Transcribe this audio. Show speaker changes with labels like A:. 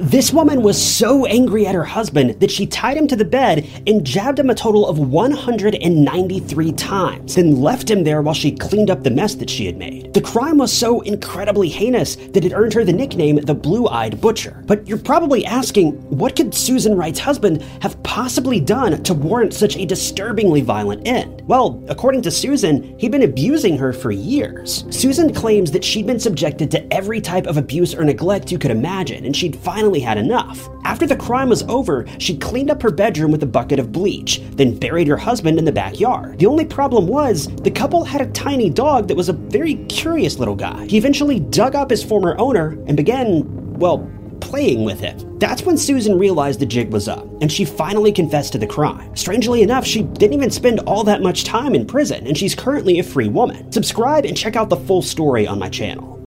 A: This woman was so angry at her husband that she tied him to the bed and jabbed him a total of 193 times, then left him there while she cleaned up the mess that she had made. The crime was so incredibly heinous that it earned her the nickname the Blue Eyed Butcher. But you're probably asking, what could Susan Wright's husband have possibly done to warrant such a disturbingly violent end? Well, according to Susan, he'd been abusing her for years. Susan claims that she'd been subjected to every type of abuse or neglect you could imagine, and she'd finally had enough. After the crime was over, she cleaned up her bedroom with a bucket of bleach, then buried her husband in the backyard. The only problem was, the couple had a tiny dog that was a very curious little guy. He eventually dug up his former owner and began, well, playing with it. That's when Susan realized the jig was up, and she finally confessed to the crime. Strangely enough, she didn't even spend all that much time in prison, and she's currently a free woman. Subscribe and check out the full story on my channel.